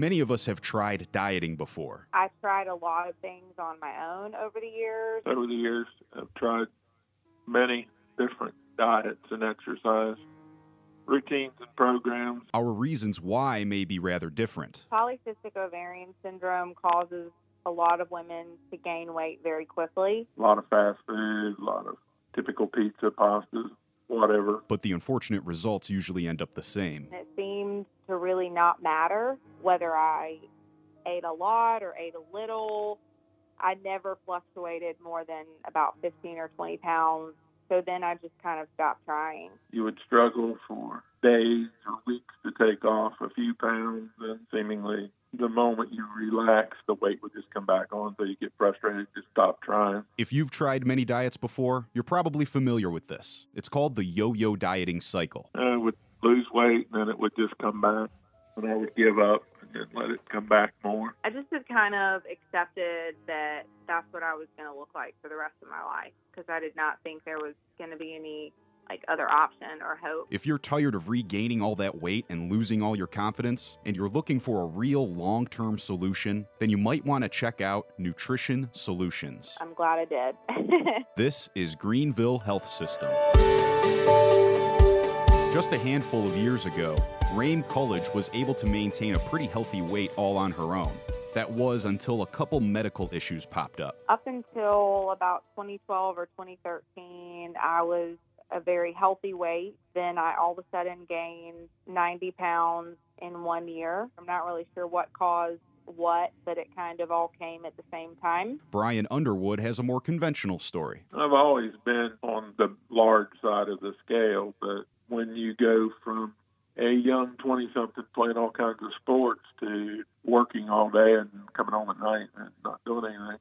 Many of us have tried dieting before. I've tried a lot of things on my own over the years. Over the years, I've tried many different diets and exercise routines and programs. Our reasons why may be rather different. Polycystic ovarian syndrome causes a lot of women to gain weight very quickly. A lot of fast food, a lot of typical pizza, pastas, whatever. But the unfortunate results usually end up the same. It seemed to really not matter whether I ate a lot or ate a little. I never fluctuated more than about 15 or 20 pounds. So then I just kind of stopped trying. You would struggle for days or weeks to take off a few pounds, and seemingly the moment you relax, the weight would just come back on, so you get frustrated, just stop trying. If you've tried many diets before, you're probably familiar with this. It's called the yo yo dieting cycle. Uh, I would lose weight, and then it would just come back, and I would give up and let it come back more. I just had kind of accepted that that's what I was going to look like for the rest of my life because I did not think there was going to be any like other option or hope. If you're tired of regaining all that weight and losing all your confidence, and you're looking for a real long term solution, then you might want to check out Nutrition Solutions. I'm glad I did. this is Greenville Health System. Just a handful of years ago, Rhame Culledge was able to maintain a pretty healthy weight all on her own. That was until a couple medical issues popped up. Up until about 2012 or 2013, I was a very healthy weight. Then I all of a sudden gained 90 pounds in one year. I'm not really sure what caused what, but it kind of all came at the same time. Brian Underwood has a more conventional story. I've always been on the large side of the scale, but when you go from a young 20 something playing all kinds of sports to working all day and coming home at night and not doing anything.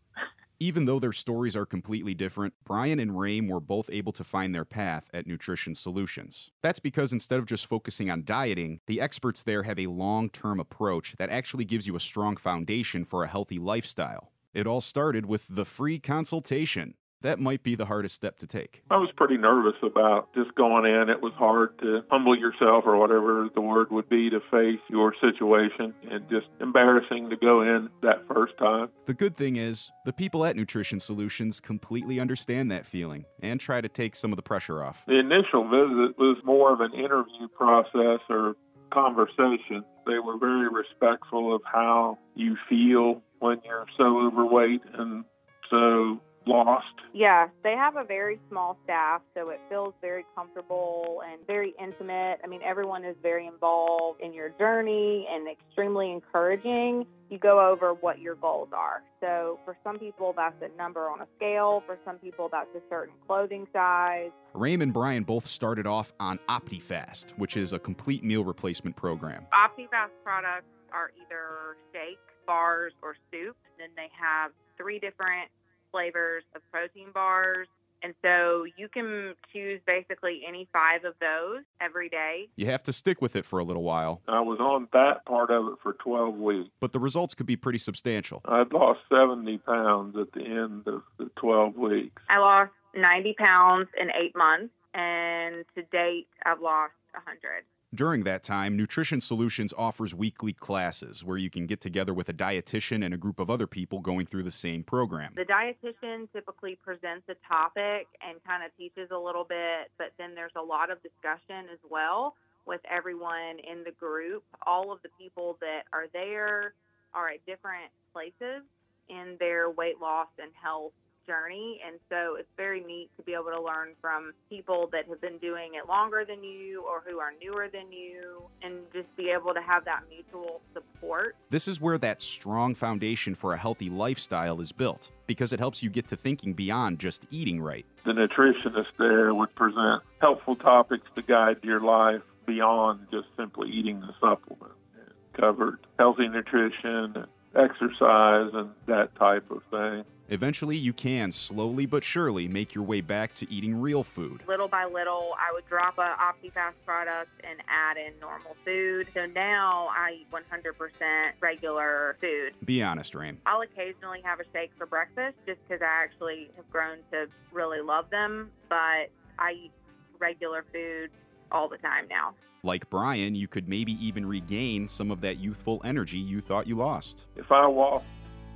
Even though their stories are completely different, Brian and Rhame were both able to find their path at Nutrition Solutions. That's because instead of just focusing on dieting, the experts there have a long term approach that actually gives you a strong foundation for a healthy lifestyle. It all started with the free consultation that might be the hardest step to take. I was pretty nervous about just going in. It was hard to humble yourself or whatever the word would be to face your situation and just embarrassing to go in that first time. The good thing is, the people at Nutrition Solutions completely understand that feeling and try to take some of the pressure off. The initial visit was more of an interview process or conversation. They were very respectful of how you feel when you're so overweight and so lost. Yeah, they have a very small staff, so it feels very comfortable and very intimate. I mean, everyone is very involved in your journey and extremely encouraging. You go over what your goals are. So, for some people, that's a number on a scale. For some people, that's a certain clothing size. Raymond and Brian both started off on OptiFast, which is a complete meal replacement program. OptiFast products are either shake, bars, or soup. Then they have three different flavors of protein bars. And so you can choose basically any five of those every day. You have to stick with it for a little while. I was on that part of it for 12 weeks. But the results could be pretty substantial. I'd lost 70 pounds at the end of the 12 weeks. I lost 90 pounds in eight months. And to date, I've lost 100. During that time, Nutrition Solutions offers weekly classes where you can get together with a dietitian and a group of other people going through the same program. The dietitian typically presents a topic and kind of teaches a little bit, but then there's a lot of discussion as well with everyone in the group. All of the people that are there are at different places in their weight loss and health journey. And so it's very neat to be able to learn from people that have been doing it longer than you or who are newer than you and just be able to have that mutual support. This is where that strong foundation for a healthy lifestyle is built because it helps you get to thinking beyond just eating right. The nutritionist there would present helpful topics to guide your life beyond just simply eating the supplement. It covered healthy nutrition, exercise, and that type of thing. Eventually, you can slowly but surely make your way back to eating real food. Little by little, I would drop a OptiFast product and add in normal food. So now I eat 100% regular food. Be honest, Rhame. I'll occasionally have a shake for breakfast just because I actually have grown to really love them, but I eat regular food all the time now. Like Brian, you could maybe even regain some of that youthful energy you thought you lost. If I walked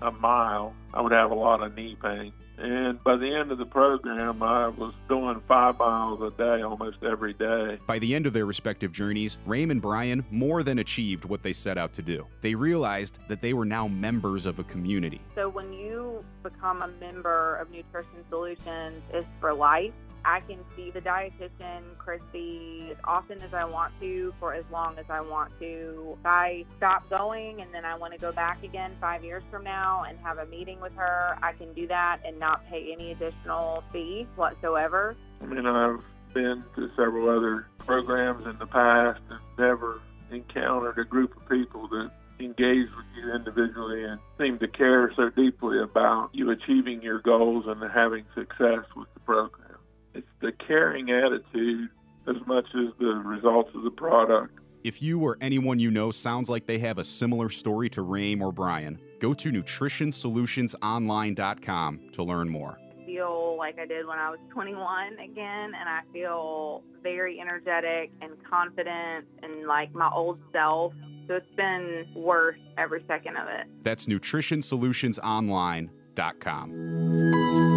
a mile, I would have a lot of knee pain. And by the end of the program, I was doing five miles a day almost every day. By the end of their respective journeys, Rhame and Brian more than achieved what they set out to do. They realized that they were now members of a community. So when you become a member of Nutrition Solutions, it's for life. I can see the dietitian, Christy, as often as I want to for as long as I want to. If I stop going and then I want to go back again five years from now and have a meeting with her, I can do that and not pay any additional fee whatsoever. I mean, I've been to several other programs in the past and never encountered a group of people that engage with you individually and seem to care so deeply about you achieving your goals and having success with the program. It's the caring attitude as much as the results of the product. If you or anyone you know sounds like they have a similar story to Rhame or Brian, go to nutritionsolutionsonline.com to learn more. feel like I did when I was 21 again, and I feel very energetic and confident and like my old self. So it's been worth every second of it. That's nutritionsolutionsonline.com.